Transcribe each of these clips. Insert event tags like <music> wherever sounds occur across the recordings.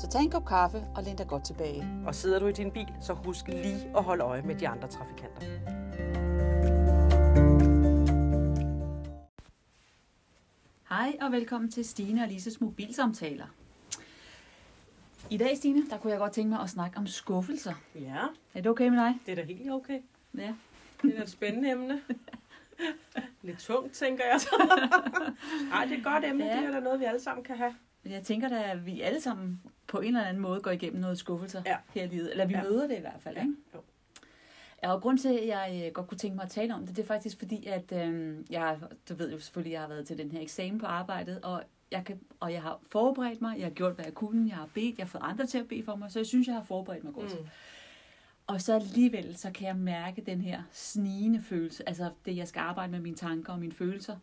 Så tag en kop kaffe og læn dig godt tilbage. Og sidder du i din bil, så husk lige at holde øje med de andre trafikanter. Hej og velkommen til Stine og Lises mobilsamtaler. I dag, Stine, der kunne jeg godt tænke mig at snakke om skuffelser. Ja, Er det okay med dig? det er da helt okay. Ja. Det er et spændende emne. <laughs> Lidt tungt, tænker jeg. <laughs> Nej, det er et godt emne. Ja. Det er da noget, vi alle sammen kan have. Jeg tænker da, at vi alle sammen på en eller anden måde går igennem noget skuffelser Ja. her i livet. Eller vi Ja. møder det i hvert fald, ikke? Jo. Ja, og grund til, at jeg øh, godt kunne tænke mig at tale om det, det er faktisk fordi, at øh, jeg, du ved jo selvfølgelig, jeg har været til den her eksamen på arbejdet, og jeg, kan, og jeg har forberedt mig, jeg har gjort, hvad jeg kunne, jeg har bedt, jeg har fået andre til at bede for mig, så jeg synes, jeg har forberedt mig godt. Mm. Og så alligevel, så kan jeg mærke den her snigende følelse, altså det, jeg skal arbejde med mine tanker og mine følelser,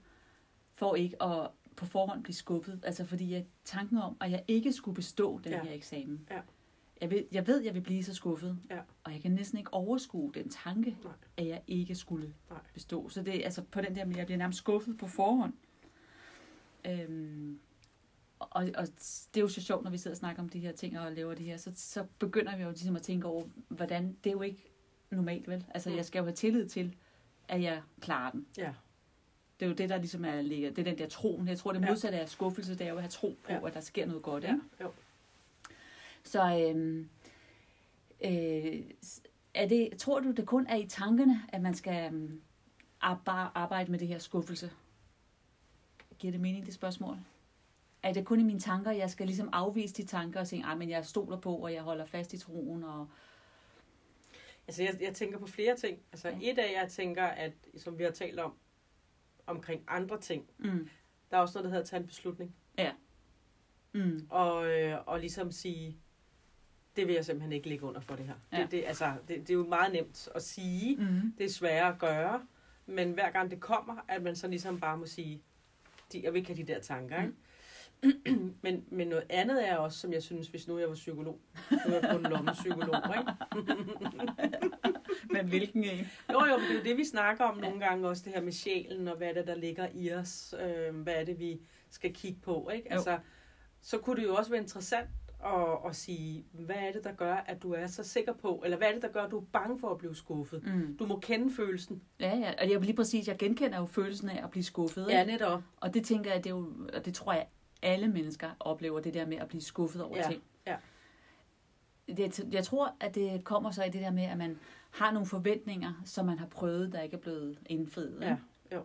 for ikke at på forhånd blive skuffet. Altså fordi jeg tanken om, at jeg ikke skulle bestå den Ja. her eksamen. Ja. Jeg ved, jeg ved, jeg vil blive så skuffet, Ja. og jeg kan næsten ikke overskue den tanke, Nej. at jeg ikke skulle Nej. bestå. Så det er altså på den der, jeg bliver nærmest skuffet på forhånd. Øhm, og, og det er jo så sjovt, når vi sidder og snakker om de her ting og laver det her, så, så begynder vi jo ligesom at tænke over, hvordan, det er jo ikke normalt, vel? Altså, Mm. jeg skal jo have tillid til, at jeg klarer den. Ja. Det er jo det, der ligesom er, ligger, det er den der troen. Jeg tror, det Ja. modsatte af skuffelse, det er jo at have tro på, Ja. at der sker noget godt, Ja. ikke? Jo. Så øhm, øh, er det, tror du, det kun er i tankerne, at man skal øhm, ar- arbejde med det her skuffelse? Giver det mening, det spørgsmål? Er det kun i mine tanker, jeg skal ligesom afvise de tanker og sige, at men jeg stoler på, og jeg holder fast i troen, og Altså, jeg, jeg tænker på flere ting. Altså, Ja. et af, jeg tænker, at, som vi har talt om, omkring andre ting, mm, der er også noget, der hedder at tage en beslutning. mm, Og, øh, og ligesom sige, det vil jeg simpelthen ikke ligge under for det her. Ja. Det, det, altså, det, det er jo meget nemt at sige. mm, Det er sværere at gøre. Men hver gang det kommer, at man så ligesom bare må sige, de, jeg vil ikke have de der tanker. Ikke? <clears throat> men, men noget andet er også, som jeg synes, hvis nu jeg var psykolog, nu er jeg kun lommepsykolog, ikke? <laughs> <laughs> men hvilken en? Jo, jo, det er jo det, vi snakker om nogle gange også, det her med sjælen, og hvad er det, der ligger i os, øh, hvad er det, vi skal kigge på, ikke? Jo. Altså, så kunne det jo også være interessant at, at sige, hvad er det, der gør, at du er så sikker på, eller hvad er det, der gør, at du er bange for at blive skuffet? Mm. Du må kende følelsen. Ja, ja, og jeg lige præcis, jeg genkender jo følelsen af at blive skuffet. Ja, ikke? netop. Og det tænker jeg, det er jo, og det tror jeg, alle mennesker oplever det der med at blive skuffet over Ja, ting. ja. Det, jeg tror, at det kommer så i det der med, at man har nogle forventninger, som man har prøvet, der ikke er blevet indfriet. Ja, jo.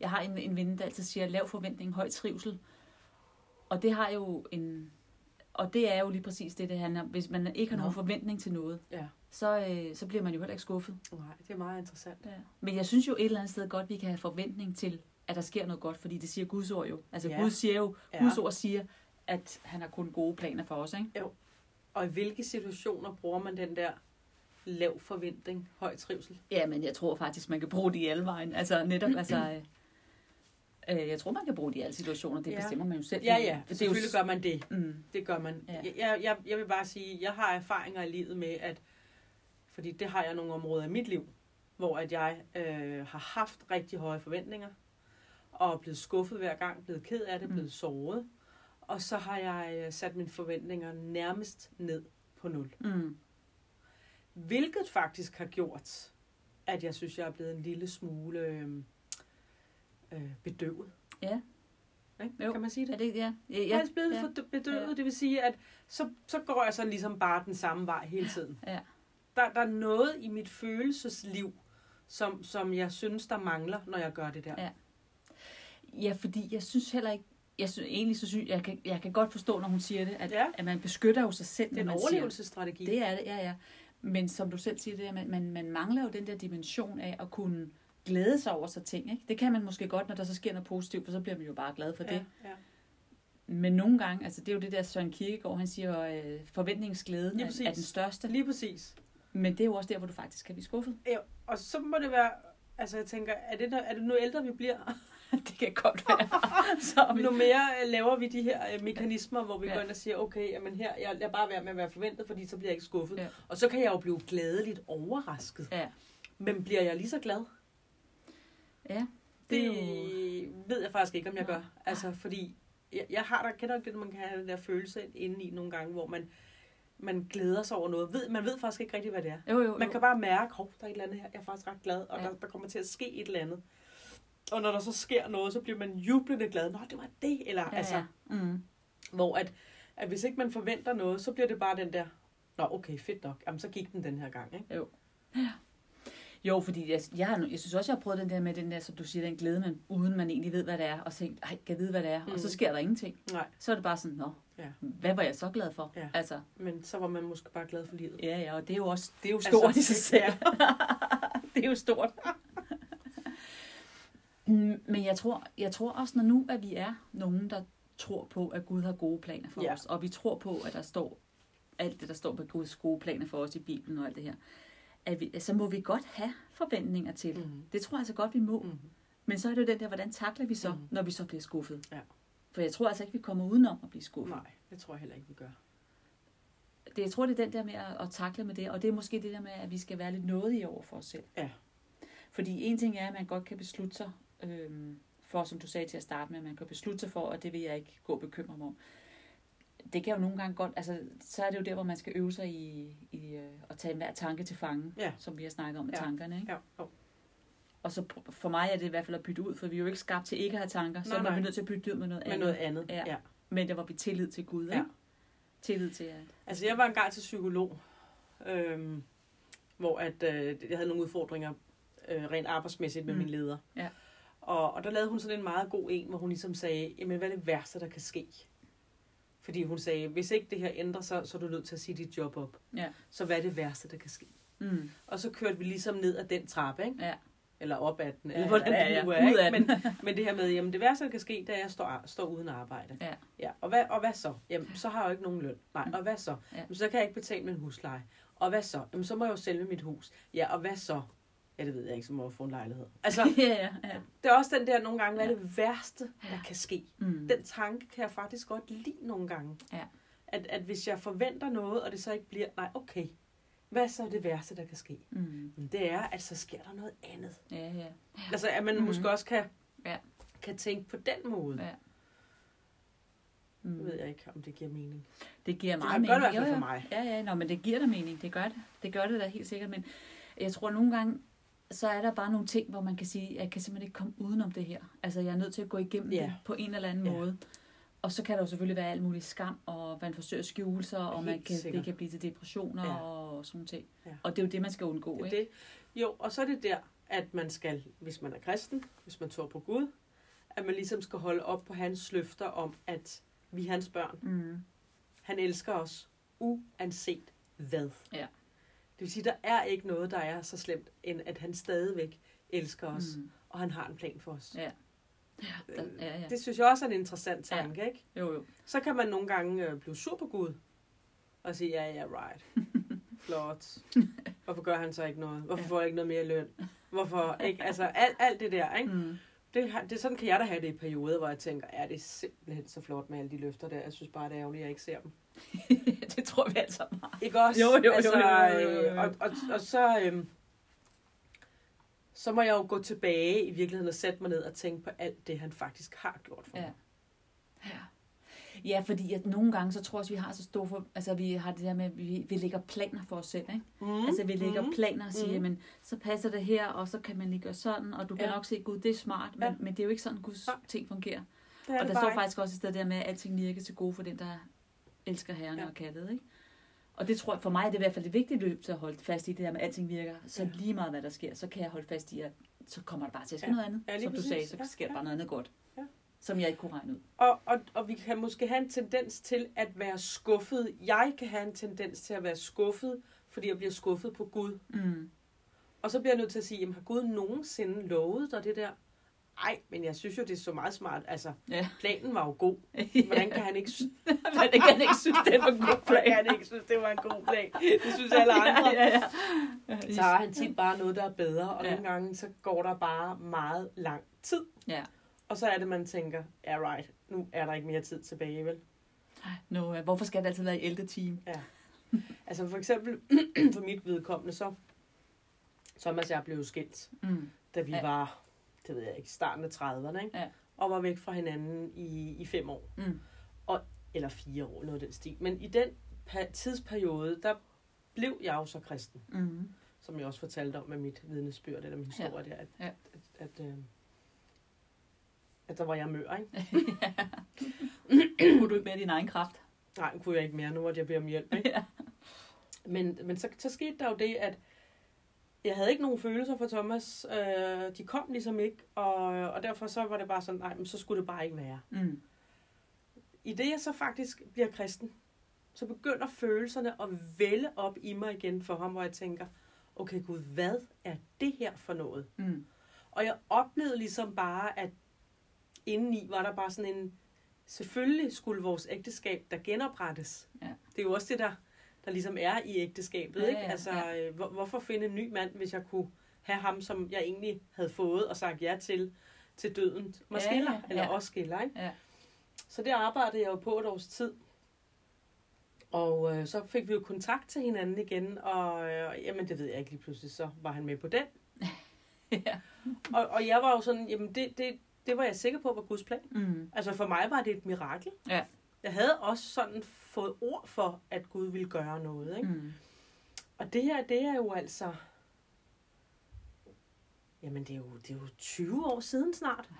Jeg har en, en ven, der altid siger, lav forventning, høj trivsel. Og det har jo en... Og det er jo lige præcis det, det handler om. Hvis man ikke har Nå. nogen forventning til noget, Ja. så, øh, så bliver man jo heller ikke skuffet. Nej, det er meget interessant. Ja. Men jeg synes jo et eller andet sted godt, vi kan have forventning til, at der sker noget godt, fordi det siger Guds ord jo. Altså Ja. Gud siger jo, Ja. Guds ord siger, at han har kun gode planer for os, ikke? Og i hvilke situationer bruger man den der lav forventning, høj trivsel? Ja, men jeg tror faktisk, man kan bruge det i alle vejen. Altså netop, altså... øh, Øh, jeg tror, man kan bruge det i alle situationer. Det Ja. bestemmer man jo selv. Ja, ja, For det jo selvfølgelig gør man det. Mm, Det gør man. Ja. Jeg, jeg, jeg, vil bare sige, jeg har erfaringer i livet med, at fordi det har jeg nogle områder i mit liv, hvor at jeg øh, har haft rigtig høje forventninger, og blevet skuffet hver gang, blevet ked af det, Mm. blevet såret. Og så har jeg øh, sat mine forventninger nærmest ned på nul. mm, Hvilket faktisk har gjort, at jeg synes, jeg er blevet en lille smule øh, øh, bedøvet. Ja. Ikke? Jo. Kan man sige det? er det, ja. ja, Jeg ja, er blevet ja. for bedøvet, Ja. det vil sige, at så, så går jeg så ligesom bare den samme vej hele tiden. Ja. Der, der er noget i mit følelsesliv, som, som jeg synes, der mangler, når jeg gør det der. Ja. Ja, fordi jeg synes heller ikke, jeg synes, egentlig så synes, jeg kan, jeg kan godt forstå, når hun siger det, at, Ja. at man beskytter jo sig selv, Det er en overlevelsesstrategi. Det er det, ja, ja. Men som du selv siger, det er, man, man, man mangler jo den der dimension af at kunne glæde sig over sig ting. Ikke? Det kan man måske godt, når der så sker noget positivt, for så bliver man jo bare glad for ja, det. ja. Men nogle gange, altså det er jo det der Søren Kierkegaard, han siger, øh, forventningsglæden er, er den største. Lige præcis. Men det er jo også der, hvor du faktisk kan blive skuffet. Ja, og så må det være, altså jeg tænker, er det, er det nu ældre vi bliver, <laughs> det kan godt være. <laughs> så vi... nu mere øh, laver vi de her øh, mekanismer, hvor vi Ja. går ind og siger, okay, jamen her, jeg lader bare være med at være forventet, fordi så bliver jeg ikke skuffet. Ja. Og så kan jeg jo blive glædeligt overrasket. Ja. Men bliver jeg lige så glad? ja, Det, det ved jeg faktisk ikke, om jeg Nej. gør. Altså, fordi jeg, jeg har der, kender ikke det, at man kan have den der følelse inde i nogle gange, hvor man, man glæder sig over noget. Ved, man ved faktisk ikke rigtig, hvad det er. Jo, jo, jo. Man kan bare mærke, hov, der er et eller andet her, jeg er faktisk ret glad, og ja. der, der kommer til at ske et eller andet. Og når der så sker noget, så bliver man jublende glad. Nå, det var det. Eller, Ja, altså, ja. Mm. hvor at, at hvis ikke man forventer noget, så bliver det bare den der, nå, okay, fedt nok. Jamen, så gik den den her gang, ikke? Jo, fordi jeg, jeg, har, jeg synes også, jeg har prøvet den der med den der, som du siger, den glæde, man, uden man egentlig ved, hvad det er, og tænkt, ej, kan jeg vide, hvad det er, mm. og så Mm. sker der ingenting. Nej, Så er det bare sådan, nå, Ja. hvad var jeg så glad for? Ja. Altså, men så var man måske bare glad for livet. ja, ja, og det er jo også, det er jo Altså, stort i sig selv. <laughs> det er jo stort. Mm, Men jeg tror, jeg tror også, når nu, at vi er nogen, der tror på, at Gud har gode planer for Ja. os, og vi tror på, at der står alt det, der står på Guds gode planer for os i Bibelen og alt det her, at vi, så må vi godt have forventninger til. Mm. Mm. Det tror jeg altså godt, vi må. Mm. Men så er det jo den der, hvordan takler vi så, mm. Når vi så bliver skuffet? Ja. For jeg tror altså ikke, vi kommer udenom at blive skuffet. Nej, det tror jeg heller ikke, vi gør. Det, jeg tror, det er den der med at, at takle med det, og det er måske det der med, at vi skal være lidt nådige over for os selv. Ja. Fordi en ting er, at man godt kan beslutte sig øhm, for, som du sagde til at starte med, at man kan beslutte sig for, og det vil jeg ikke gå og bekymre mig om. Det kan jo nogle gange godt, altså så er det jo der, hvor man skal øve sig i, i øh, at tage hver tanke til fange, Ja. som vi har snakket om med Ja. tankerne. Ikke? Ja, jo. Og så for mig er det i hvert fald at bytte ud, for vi er jo ikke skabt til ikke at have tanker, så Nej, er man nej. nødt til at bytte ud med noget med andet. noget andet. Ja. Ja. Men der var vi tillid til Gud, ikke? Ja. Tillid til, at... Altså, jeg var engang til psykolog, øhm, hvor at, øh, jeg havde nogle udfordringer øh, rent arbejdsmæssigt med mm. min leder. Ja. Og, og der lavede hun sådan en meget god en, hvor hun ligesom sagde, jamen hvad er det værste, der kan ske? Fordi hun sagde, hvis ikke det her ændrer sig, så er du nødt til at sige dit job op. Ja. Så hvad er det værste, der kan ske? Mm. Og så kørte vi ligesom ned ad den trappe, ikke? Ja. Eller op ad den, Ja, eller hvordan ja, ja. det nu er. Ikke? Men, men det her med, jamen det værste, der kan ske, det er, at jeg står, står uden arbejde. Ja. ja. Og, hvad, og hvad så? Jamen, så har jeg jo ikke nogen løn. Nej, og hvad så? Ja. Jamen, så kan jeg ikke betale min husleje. Og hvad så? Jamen, så må jeg jo sælge mit hus. Ja, og hvad så? Ja, det ved jeg ikke, må jeg få en lejlighed. <laughs> Altså, ja, ja, ja. det er også den der nogle gange, hvad er Ja. det værste, der kan ske? Mm. Den tanke kan jeg faktisk godt lide nogle gange. Ja. At, at hvis jeg forventer noget, og det så ikke bliver, nej, okay. Hvad er så det værste, der kan ske? Mm. Men det er, at så sker der noget andet. Ja, ja. Altså, at man mm. måske også kan, Ja. kan tænke på den måde. Ja. Mm. ved jeg ikke, om det giver mening. Det giver Det meget gør det mening. i hvert fald for mig. Ja, ja, nå, men det giver da mening. Det gør det. Det gør det da helt sikkert. Men jeg tror, at nogle gange, så er der bare nogle ting, hvor man kan sige, at jeg kan simpelthen ikke komme udenom det her. Altså, jeg er nødt til at gå igennem Ja. det på en eller anden Ja. måde. Og så kan der jo selvfølgelig være alt muligt skam, og man forsøger at skjule sig, og man kan, det kan blive til depressioner Ja. og sådan ting. Ja. Og det er jo det, man skal undgå, Det ikke? det. Jo, og så er det der, at man skal, hvis man er kristen, hvis man tror på Gud, at man ligesom skal holde op på hans løfter om, at vi er hans børn. Mm. Han elsker os, uanset hvad. Ja. Vil sige, der er ikke noget, der er så slemt, end at han stadigvæk elsker os, mm. Og han har en plan for os. Ja. Der, ja, ja. Det synes jeg også er en interessant tanke, ja. ikke? Jo, jo. Så kan man nogle gange øh, blive sur på Gud, og sige, ja, ja, right. <laughs> Flot. Hvorfor gør han så ikke noget? Hvorfor Ja. får jeg ikke noget mere løn? Hvorfor <laughs> ikke? Altså, alt, alt det der, ikke? Mm. Det, det, sådan kan jeg da have det i perioder, hvor jeg tænker, ja, det er simpelthen så flot med alle de løfter der. Jeg synes bare, det er ærgerligt, at jeg ikke ser dem. <laughs> <laughs> det tror vi alle sammen har. Ikke også? Jo, jo, jo, altså, jo, jo, jo, jo. øh, Og, og, og så, øhm, så må jeg jo gå tilbage i virkeligheden og sætte mig ned og tænke på alt det, han faktisk har gjort for Ja. mig. Ja. Ja, fordi at nogle gange, så tror jeg også, vi har så store for, altså vi har det der med, at vi, vi lægger planer for os selv, ikke? Mm. Altså vi lægger mm. planer og siger, Mhm. men så passer det her, og så kan man lige gøre sådan, og du kan Ja. nok se, Gud, det er smart, men, Ja. men det er jo ikke sådan, Guds Nej. ting fungerer. Det Og det der står faktisk også et sted der med, at alting virker til gode for den, der elsker herren Ja. og kaldet, ikke? Og det tror jeg, for mig er det i hvert fald et vigtigt løb til at holde fast i det der med, at alting virker. Så Ja. lige meget, hvad der sker, så kan jeg holde fast i, at så kommer der bare til at ske Ja. noget andet. Ja, Som du præcis. sagde, så Ja, sker der ja. bare noget andet godt. Ja. Som jeg ikke kunne regne ud. Og, og, og vi kan måske have en tendens til at være skuffet. Jeg kan have en tendens til at være skuffet, fordi jeg bliver skuffet på Gud. Mm. Og så bliver jeg nødt til at sige, jamen, har Gud nogensinde lovet dig det der? Nej, men jeg synes jo, det er så meget smart. Altså, Ja. planen var jo god. <laughs> Hvordan kan han ikke, sy- <laughs> Men det kan ikke synes, det var en god <laughs> Hvordan plan. kan han ikke synes, det var en god plan? Det synes alle andre. Ja, ja, ja. Så har han tit bare noget, der er bedre, og Ja. nogle gange så går der bare meget lang tid. Ja. Og så er det, man tænker, ja right, nu er der ikke mere tid tilbage, vel? Nu, øh, hvorfor skal det altid være i ældre team? Altså for eksempel, <clears throat> for mit vedkommende, så Thomas og jeg blev skilt, Mm. da vi Ja. ja. var, det ved jeg ikke, starten af 30'erne, ikke? Ja. og var væk fra hinanden i, i fem år. Mm. Eller fire år, noget af den stil. Men i den tidsperiode, der blev jeg jo så kristen, Mm. som jeg også fortalte om med mit vidnesbyrd, eller min historie der, at, Ja. at, at, at, øh, at der var jeg mør, ikke? <laughs> Kunne du ikke mere din egen kraft? Nej, kunne jeg ikke mere, nu måtte jeg bede om hjælp, ikke? Ja. Men, men så, så skete der jo det, at jeg havde ikke nogen følelser for Thomas. Øh, de kom ligesom ikke, og, og derfor så var det bare sådan, nej, men så skulle det bare ikke være. Mm. I det jeg så faktisk bliver kristen, så begynder følelserne at vælge op i mig igen for ham, hvor jeg tænker, okay Gud, hvad er det her for noget? Mm. Og jeg oplevede ligesom bare, at indeni var der bare sådan en, selvfølgelig skulle vores ægteskab der genoprettes. Ja. Det er jo også det, der, der ligesom er i ægteskabet. Ja, ikke? Altså, ja. øh, hvor, hvorfor finde en ny mand, hvis jeg kunne have ham, som jeg egentlig havde fået og sagt ja til, til døden. Måske Ja, skiller, ja, eller ja. også skiller. Ikke? Ja. Så det arbejdede jeg jo på et års tid. Og øh, så fik vi jo kontakt til hinanden igen, og øh, jamen det ved jeg ikke lige pludselig, så var han med på den. <laughs> ja. Og, og jeg var jo sådan, jamen det, det, det var jeg sikker på var Guds plan. Mm. Altså for mig var det et mirakel. Ja. Jeg havde også sådan fået ord for, at Gud ville gøre noget. Ikke? Mm. Og det her, det er jo altså... Jamen, det er, jo, det er jo 20 år siden snart.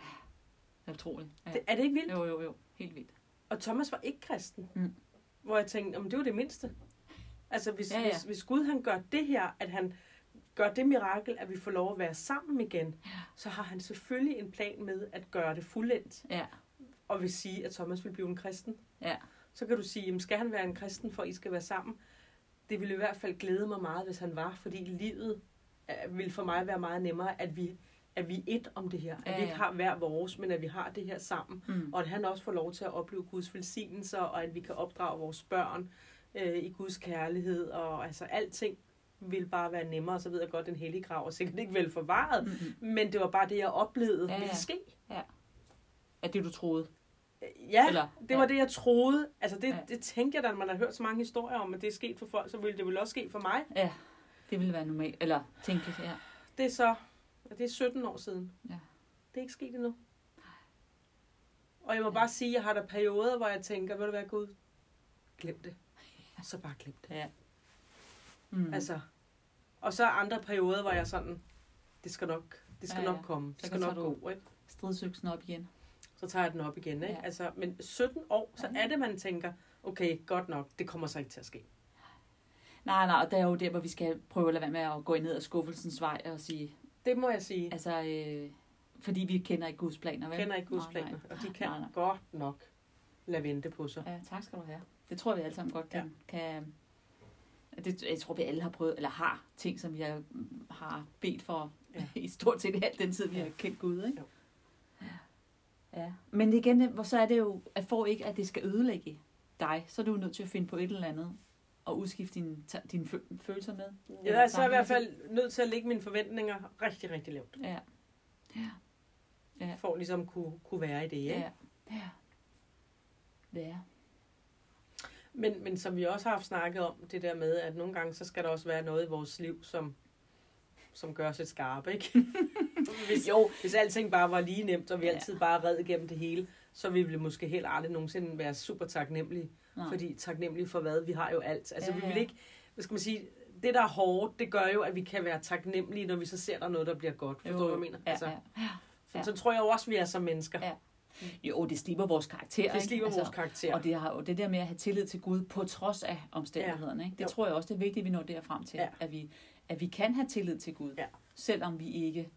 Er utroligt. Ja. Det, er det ikke vildt? Jo, jo, jo. Helt vildt. Og Thomas var ikke kristen. Mm. Hvor jeg tænkte, jamen, det var det mindste. Altså, hvis, ja. ja. Hvis, hvis Gud han gør det her, at han gør det mirakel, at vi får lov at være sammen igen, Ja. så har han selvfølgelig en plan med at gøre det fuldendt. Ja. Og vil sige, at Thomas vil blive en kristen. Ja. Så kan du sige, jamen, skal han være en kristen, for at I skal være sammen? Det ville i hvert fald glæde mig meget, hvis han var, fordi livet øh, ville for mig være meget nemmere, at vi at vi er et om det her. At Ja, vi ikke ja. har hver vores, men at vi har det her sammen. Mm. Og at han også får lov til at opleve Guds velsignelser, og at vi kan opdrage vores børn øh, i Guds kærlighed, og altså alting vil bare være nemmere, så ved jeg godt, at den hellige grav er sikkert ikke vel forvaret, Mm-hmm. men det var bare det, jeg oplevede Ja, ja, ja. ville ske. Er det, du troede? Ja, Eller- det var ja. det, jeg troede. Altså det, Ja. det tænkte jeg, da man har hørt så mange historier om, at det er sket for folk, så ville det vel også ske for mig. Ja. Det ville være normalt. Eller tænkeligt, ja. Det er så, det er 17 år siden. Ja. Det er ikke sket endnu. Og jeg må bare sige, at jeg har der perioder, hvor jeg tænker, ved du hvad, Gud, glem det. Så bare glem det. Ja. Mm. Altså, og så andre perioder, hvor jeg sådan, det skal nok, det skal Ja, ja, ja. nok komme, Så det skal tager nok gå, ikke? Stridsøksen op igen. Så tager jeg den op igen, ikke? Ja. Altså, men 17 år, så er det, man tænker, okay, godt nok, det kommer så ikke til at ske. Nej, nej, og det er jo der, hvor vi skal prøve at lade være med at gå ned ad skuffelsens vej og sige, Det må jeg sige. altså, øh, fordi vi kender ikke Guds planer, vel? kender ikke Guds Nej, nej. planer, og de kan Nej, nej. godt nok lade vente på sig. Ja, tak skal du have. Det tror vi alle sammen godt kan. Ja. kan det, jeg tror, vi alle har prøvet, eller har ting, som vi har, bedt for ja. <laughs> I stort set al den tid, vi har kendt Gud. Ikke? Jo. Ja. Men igen, hvor så er det jo, at for ikke, at det skal ødelægge dig, så er du nødt til at finde på et eller andet og udskifte dine, dine fø- følelser med. Jeg er så i hvert fald nødt til at lægge mine forventninger rigtig, rigtig lavt. Ja. Ja. Ja. For ligesom kunne, kunne være i det, ikke? Ja. Ja. Ja. Men, men som vi også har haft snakket om, det der med, at nogle gange, så skal der også være noget i vores liv, som, som gør os et skarpe, ikke? <laughs> hvis, Jo. hvis alting bare var lige nemt, og vi Ja. altid bare red igennem det hele, så ville vi måske helt aldrig nogensinde være super taknemmelige. Nej. Fordi taknemmelige for hvad? Vi har jo alt. Altså Ja, vi vil ja. ikke, hvad skal man sige, det der er hårdt, det gør jo, at vi kan være taknemmelige, når vi så ser der er noget, der bliver godt. Forstår du, hvad jeg mener? Ja, altså, ja. Så, ja. så tror jeg jo også, vi er som mennesker. Ja. Jo, det sliber vores karakter. Det ikke? sliber vores karakter. Og det har jo det der med at have tillid til Gud på trods af omstændighederne. Ikke? Det Jo. tror jeg også, det er vigtigt, at vi når derfrem til. Ja. At, vi, at vi kan have tillid til Gud, Ja. selvom vi ikke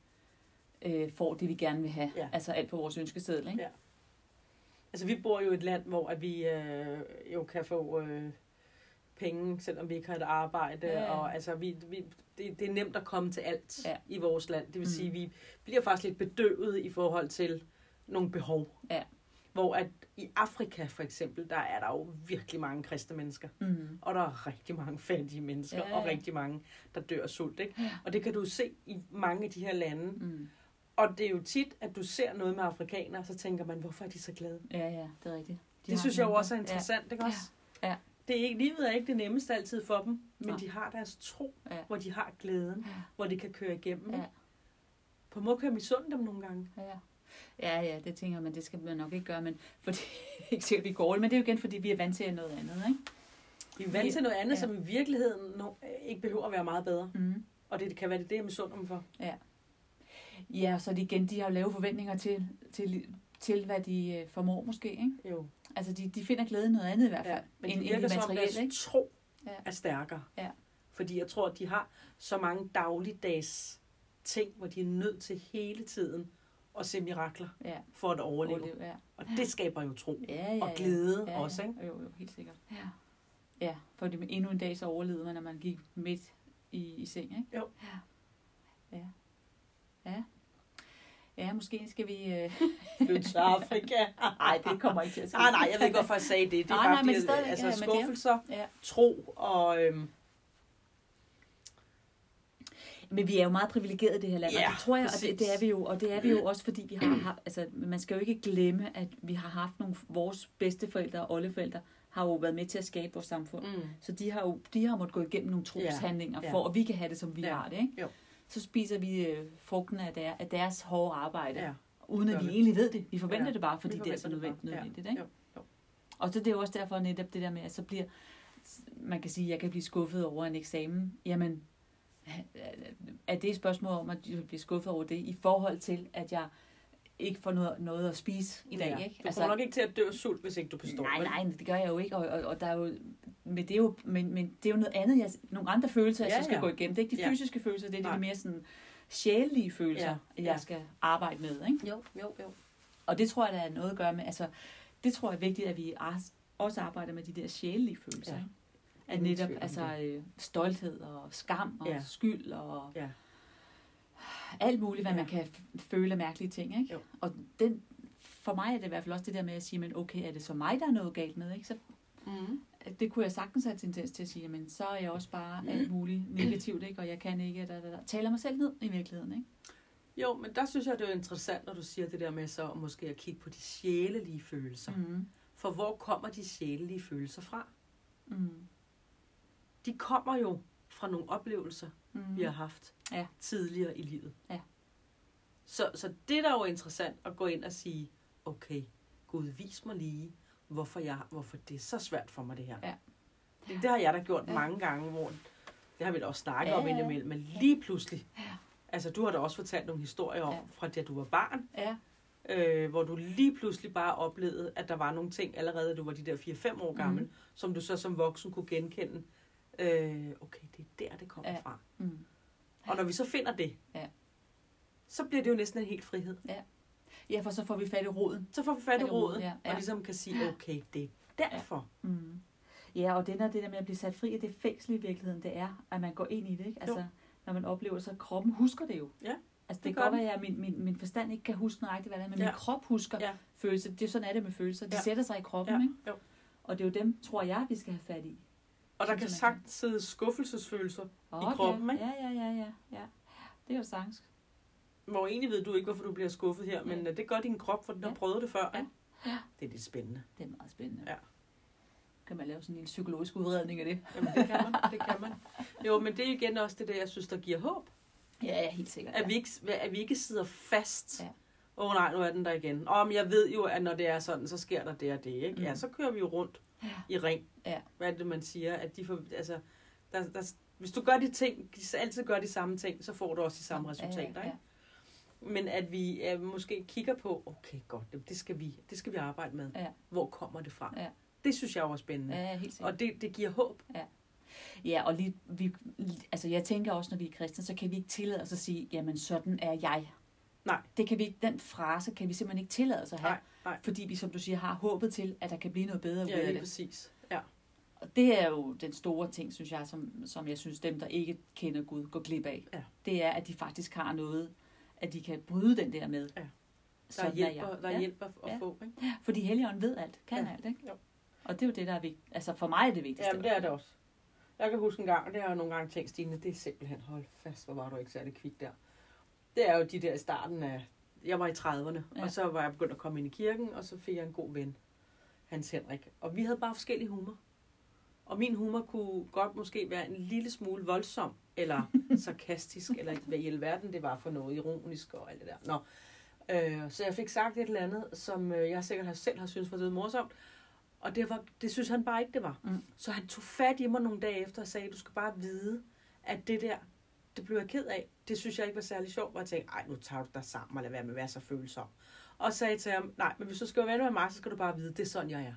øh, får det, vi gerne vil have. Ja. Altså alt på vores ønskeseddel. Ikke? Ja. Altså, vi bor jo i et land, hvor at vi øh, jo kan få øh, penge, selvom vi ikke har et arbejde. Ja. Og altså, vi, vi, det, det er nemt at komme til alt Ja. i vores land. Det vil Mm. sige, vi bliver faktisk lidt bedøvet i forhold til nogle behov. Ja. Hvor at i Afrika for eksempel, der er der jo virkelig mange kristne mennesker. Mm. Og der er rigtig mange fattige mennesker, Ja, ja, og rigtig mange, der dør af sult. Ikke? Ja. Og det kan du se i mange af de her lande. Mm. Og det er jo tit, at du ser noget med afrikanere, så tænker man, hvorfor er de så glade? Ja, ja, det er rigtigt. De Det synes jeg jo også er interessant, ikke også? Ja, ja. Det er ikke, livet er ikke det nemmeste altid for dem, men Nej. de har deres tro, Ja. hvor de har glæden, Ja. hvor de kan køre igennem. Ja. På måde kan jeg misunde dem nogle gange. Ja, ja. Ja, ja, det tænker man, det skal man nok ikke gøre, men <laughs> fordi, ikke sikkert, vi går men det er jo igen, fordi vi er vant til noget andet, ikke? Vi er vant til noget andet, Ja. ja. som i virkeligheden ikke behøver at være meget bedre. Mm. Og det kan være det, det jeg misunder dem for. Ja, så er det igen, de har jo lave forventninger til, til, til hvad de øh, formår måske, ikke? Jo. Altså, de, de finder glæde i noget andet i hvert fald, Ja. Men end, det end virker det som om materielle, deres ikke? tro Ja. er stærkere. Ja. Fordi jeg tror, at de har så mange dagligdags ting, hvor de er nødt til hele tiden at se mirakler Ja, for at overleve. overleve, ja. Og det skaber jo tro. Ja, ja, Og glæde ja, ja, også, ja. ikke? Jo, jo, helt sikkert. Ja, ja for det, endnu en dag så overlevede man, når man gik midt i, i seng, ikke? Jo. Ja. Ja. Ja. Ja, måske skal vi... Øh... Flytte til Afrika. <laughs> Nej, det kommer ikke til at ske. Nej, nej, jeg ved ikke, hvorfor jeg sagde det. Det er Nej, bare nej, men altså, ja, er- skuffelser, Ja. tro og... Øhm, Men vi er jo meget privilegerede i det her land, Ja, og det tror jeg, og præcis. det, det er vi jo, og det er vi jo også, fordi vi har haft, altså man skal jo ikke glemme, at vi har haft nogle, vores bedsteforældre og oldeforældre har jo været med til at skabe vores samfund. mm, Så de har jo de har måttet gå igennem nogle troshandlinger, Ja, ja. for at vi kan have det, som vi Ja, har det. Ikke? jo. Så spiser vi øh, frugten af, der, af deres hårde arbejde, ja. uden at vi egentlig ved det. Vi forventer Ja, det bare, fordi det er så nødvendigt. bare. Ja, nødvendigt ikke? jo, jo. Og så det er også derfor netop det der med, at så bliver, man kan sige, at jeg kan blive skuffet over en eksamen. Jamen, er det et spørgsmål om, at jeg bliver skuffet over det, i forhold til, at jeg ikke får noget, noget at spise i dag, ja. ikke? Du kommer nok ikke til at dø af sult, hvis ikke du består. Nej, nej, det gør jeg jo ikke, og, og, og der er jo, men det er jo, men, men det er jo noget andet, jeg, nogle andre følelser, jeg Ja, så skal ja. gå igennem. Det er ikke de Ja. fysiske følelser, det er Nej. de mere sådan sjælelige følelser, Ja, jeg ja. skal arbejde med, ikke? Jo, jo, jo. Og det tror jeg, der er noget at gøre med, altså, det tror jeg er vigtigt, at vi også arbejder med de der sjælelige følelser, Ja. ikke? At netop, altså, øh, stolthed og skam og Ja. skyld og Ja. Alt muligt, hvad Ja. man kan føle af mærkelige ting, ikke? Jo. Og den, for mig er det i hvert fald også det der med at sige, men okay, er det så mig, der er noget galt med, ikke? Så Mm. det kunne jeg sagtens have tendens til at sige, men så er jeg også bare alt muligt negativt, ikke? og jeg kan ikke, da, da, da. taler mig selv ned i virkeligheden. Ikke? Jo, men der synes jeg, det er interessant, når du siger det der med så måske at kigge på de sjælelige følelser. Mm. Mm. For hvor kommer de sjælelige følelser fra? Mm. De kommer jo fra nogle oplevelser, Mm. vi har haft Ja. tidligere i livet. Ja. Så, så det der er jo interessant at gå ind og sige, okay, Gud, vis mig lige, hvorfor, jeg, hvorfor det er så svært for mig det her. Ja. Det, det har jeg da gjort Ja. mange gange, hvor det har vi da også snakket Ja, om indimellem, men lige pludselig, Ja. altså du har da også fortalt nogle historier om, Ja. fra da du var barn, Ja. øh, hvor du lige pludselig bare oplevede, at der var nogle ting, allerede da du var de der 4-5 år gammel, mm. som du så som voksen kunne genkende. Øh, okay, det er der, det kommer ja. fra. Mm. Og når vi så finder det, Ja. så bliver det jo næsten en helt frihed. ja, for så får vi fat i roden. Så får vi fat i roden, ja, ja, ja. og ligesom kan sige, okay, det er derfor. Mm. Ja, og det, der, det der med at blive sat fri af det fængsel i virkeligheden, det er, at man går ind i det. Ikke? Altså, når man oplever, så kroppen husker det jo. Ja, Altså, det, det kan godt være, at min, min, min forstand ikke kan huske nøjagtigt, hvad det er, men Ja. min krop husker Ja. følelser. Det er sådan er det med følelser. De Ja. sætter sig i kroppen, Ja, ikke? jo. Og det er jo dem, tror jeg, vi skal have fat i. Og der kan sagtens sidde skuffelsesfølelser, Okay. kroppen, ikke? Ja, ja, ja, ja, ja. Det er jo sagtens. hvor egentlig ved du ikke, hvorfor du bliver skuffet her, men Ja. øh, det gør din krop, for den har Ja. prøvet det før. Ja. ikke? Ja. Det er lidt spændende. Det er meget spændende. Ja. Kan man lave sådan en lille psykologisk udredning af det? Jamen, det kan man. Det kan man. Jo, men det er igen også det der, jeg synes, der giver håb. Ja, ja, helt sikkert. At vi ikke, at vi ikke sidder fast. Ja. Åh oh, nej, nu er den der igen. Åh, men jeg ved jo, at når det er sådan, så sker der det og det. Ikke? Mm. Ja, så kører vi jo rundt Ja. i ring. Ja. Hvad er det, man siger? At de får, altså, der, der, hvis du gør de ting, altid gør de samme ting, så får du også de samme resultater. Ja, ja, Ikke? Men at vi uh, måske kigger på, okay, godt, det- skal vi, det skal vi arbejde med. Ja. Hvor kommer det fra? Ja. Det synes jeg er spændende. ja, ja, helt. Og det, det giver håb. Ja, og lige, vi, altså jeg tænker også, når vi er kristne, så kan vi ikke tillade os at sige, jamen sådan er jeg. Nej. Det kan vi ikke, den frase kan vi simpelthen ikke tillade os at have. Nej, nej. Fordi vi, som du siger, har håbet til, at der kan blive noget bedre ud Ja, af lige det. præcis. Ja. Og det er jo den store ting, synes jeg, som, som jeg synes, dem, der ikke kender Gud, går glip af. Ja. Det er, at de faktisk har noget, at de kan bryde den der med. Ja. Der er hjælp, jeg. der er ja. hjælp at, Ja. få. Ikke? Fordi Helligånden ved alt, kan Ja. alt, ikke? Jo. Og det er jo det, der er vigtigt. Altså for mig er det vigtigste. Ja, det er det også. Jeg kan huske en gang, og det har jeg nogle gange tænkt, Stine, det er simpelthen, hold fast, hvor var du ikke særlig kvik der. Det er jo de der i starten af, jeg var i 30'erne, Ja. og så var jeg begyndt at komme ind i kirken, og så fik jeg en god ven, Hans Henrik. Og vi havde bare forskellige humor. Og min humor kunne godt måske være en lille smule voldsom, eller <laughs> sarkastisk, eller hvad i alverden det var for noget, ironisk og alt det der. Nå. Øh, så jeg fik sagt et eller andet, som øh, jeg sikkert selv har syntes var lidt morsomt, og det, var, det synes han bare ikke, det var. Mm. Så han tog fat i mig nogle dage efter og sagde, du skal bare vide, at det der, det blev jeg ked af. Det synes jeg ikke var særlig sjovt, og jeg tænkte, ej, nu tager du dig sammen og lad være med at være så følsom. Og sagde til ham, nej, men hvis du skal være ven med mig, så skal du bare vide, det er sådan, jeg er.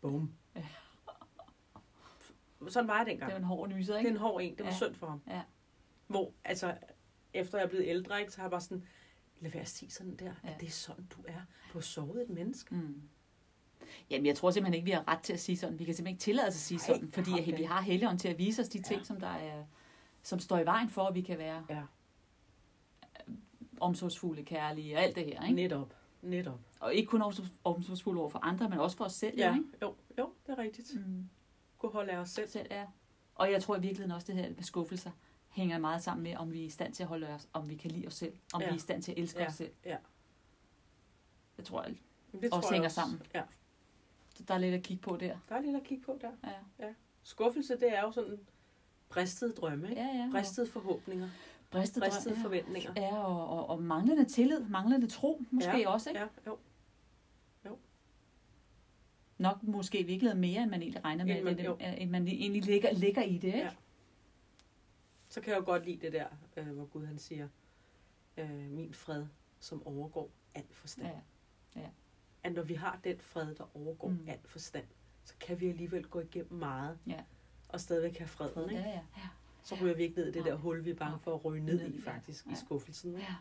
Bum. Ja. Sådan var jeg Det dengang. er jo en hård nyser, Det er ikke? en hård en. Det var Ja. synd for ham. Ja. Hvor, altså, efter jeg er blevet ældre, ikke, så har jeg bare sådan, lad være at sige sådan der, Ja. at det er sådan, du er. Du har sovet et menneske. Mm. Jamen, jeg tror simpelthen ikke, vi har ret til at sige sådan. Vi kan simpelthen ikke tillade os at sige Nej, sådan, det fordi har vi ikke. har Helligånden til at vise os de ting, Ja. som der er, som står i vejen for, at vi kan være Ja. omsorgsfulde, kærlige og alt det her. Ikke? Netop. Netop. Og ikke kun omsorgs- omsorgsfulde over for andre, men også for os selv. Ja, Jo, ikke? jo, jo, det er rigtigt. Mm. Kunne holde af os selv. selv ja. Og jeg tror i virkeligheden også, det her med skuffelser hænger meget sammen med, om vi er i stand til at holde os, om vi kan lide os selv, om Ja. vi er i stand til at elske Ja, os selv. ja. Det tror jeg, det Også tror jeg hænger sammen. Ja, der er lidt at kigge på der. der er lidt at kigge på der. Ja, Skuffelse, det er jo sådan bristede drømme, ikke? ja. ja. Bristede forhåbninger, Bristet, bristede ja. forventninger. Ja, og, og, og manglende tillid, manglende tro måske Ja, også, ikke? Ja, jo. Nok måske i virkeligheden mere, end man egentlig regner med, End man- end, jo. man egentlig ligger, ligger i det, ikke? Ja. Så kan jeg jo godt lide det der, øh, hvor Gud han siger, øh, min fred, som overgår al forstand. Ja. At når vi har den fred, der overgår mm. al forstand, så kan vi alligevel gå igennem meget, Ja. Og stadigvæk have freden. Ikke? Ja, ja, ja. Så ryger vi ikke ned i det Nej. der hul, vi er bange for at ryge ned i, Ja. faktisk, Ja. i skuffelsen. Ikke? Ja.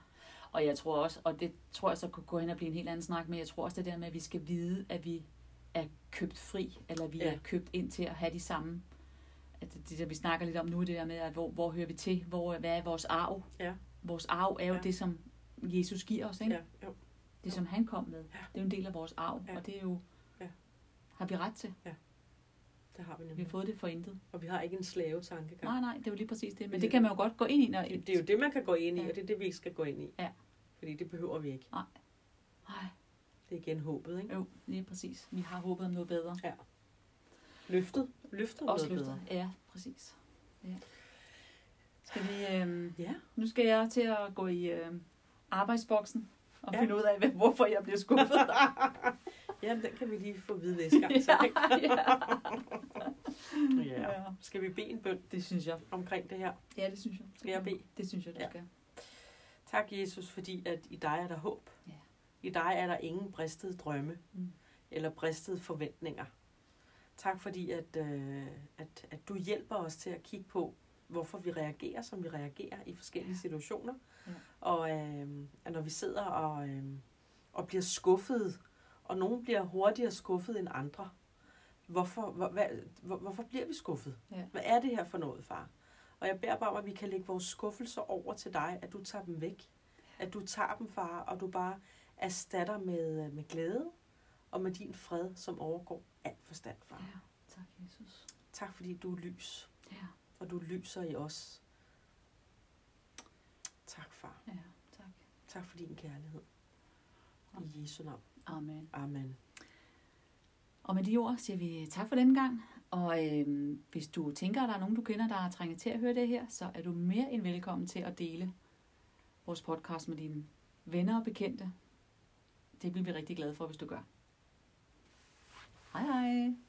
Og jeg tror også, og det tror jeg så kunne gå hen og blive en helt anden snak, men jeg tror også det der med, at vi skal vide, at vi er købt fri, eller vi Ja. er købt ind til at have de samme, at det, der vi snakker lidt om nu, det der med, at hvor, hvor hører vi til, hvor, hvad er vores arv? Ja. Vores arv er jo Ja. det, som Jesus giver os, ikke? Ja, jo. Det, som han kom med. Ja. Det er jo en del af vores arv, Ja. og det er jo, Ja. har vi ret til. Det har vi Vi nemlig. har fået det for intet. Og vi har ikke en slavetankegang. Nej, nej, det er jo lige præcis det. Men Det- det kan man jo godt gå ind i, når... Det, det er jo det, man kan gå ind i, Ja. og det er det, vi ikke skal gå ind i. Ja. Fordi det behøver vi ikke. Nej, Det er igen håbet, ikke? jo, lige præcis. Vi har håbet om noget bedre. Løftet. Løftet er Også noget løfter. bedre. Ja, præcis. Ja. Skal vi... Øhm, Ja. nu skal jeg til at gå i øhm, arbejdsboksen og Ja. finde ud af, hvorfor jeg bliver skuffet. <laughs> Jamen, den kan vi lige få vide næste gang. <laughs> Så, ikke? ja. ja. Skal vi bede en bøn Det synes jeg. omkring det her? Ja, det synes jeg. Skal jeg bede? Det synes jeg, du Ja. skal. Tak, Jesus, fordi at i dig er der håb. Ja. I dig er der ingen bristede drømme Mm. eller bristede forventninger. Tak, fordi at, øh, at, at du hjælper os til at kigge på, hvorfor vi reagerer, som vi reagerer i forskellige Ja. situationer. Ja. Og øh, at når vi sidder og, øh, og bliver skuffet, og nogen bliver hurtigere skuffet end andre, hvorfor, hvor, hvad, hvor, hvorfor bliver vi skuffet? Ja. Hvad er det her for noget, far? Og jeg beder bare om, at vi kan lægge vores skuffelser over til dig, at du tager dem væk. At du tager dem, far, og du bare erstatter med, med glæde og med din fred, som overgår alt forstand, far. Ja, tak Jesus. Tak fordi du er lys, Ja, og du lyser i os. Tak, far. ja, tak. Tak for din kærlighed. I Jesu navn. Amen. Amen. Og med de ord siger vi tak for denne gang. Og øhm, hvis du tænker, at der er nogen, du kender, der er trængt til at høre det her, så er du mere end velkommen til at dele vores podcast med dine venner og bekendte. Det bliver vi rigtig glade for, hvis du gør. Hej hej!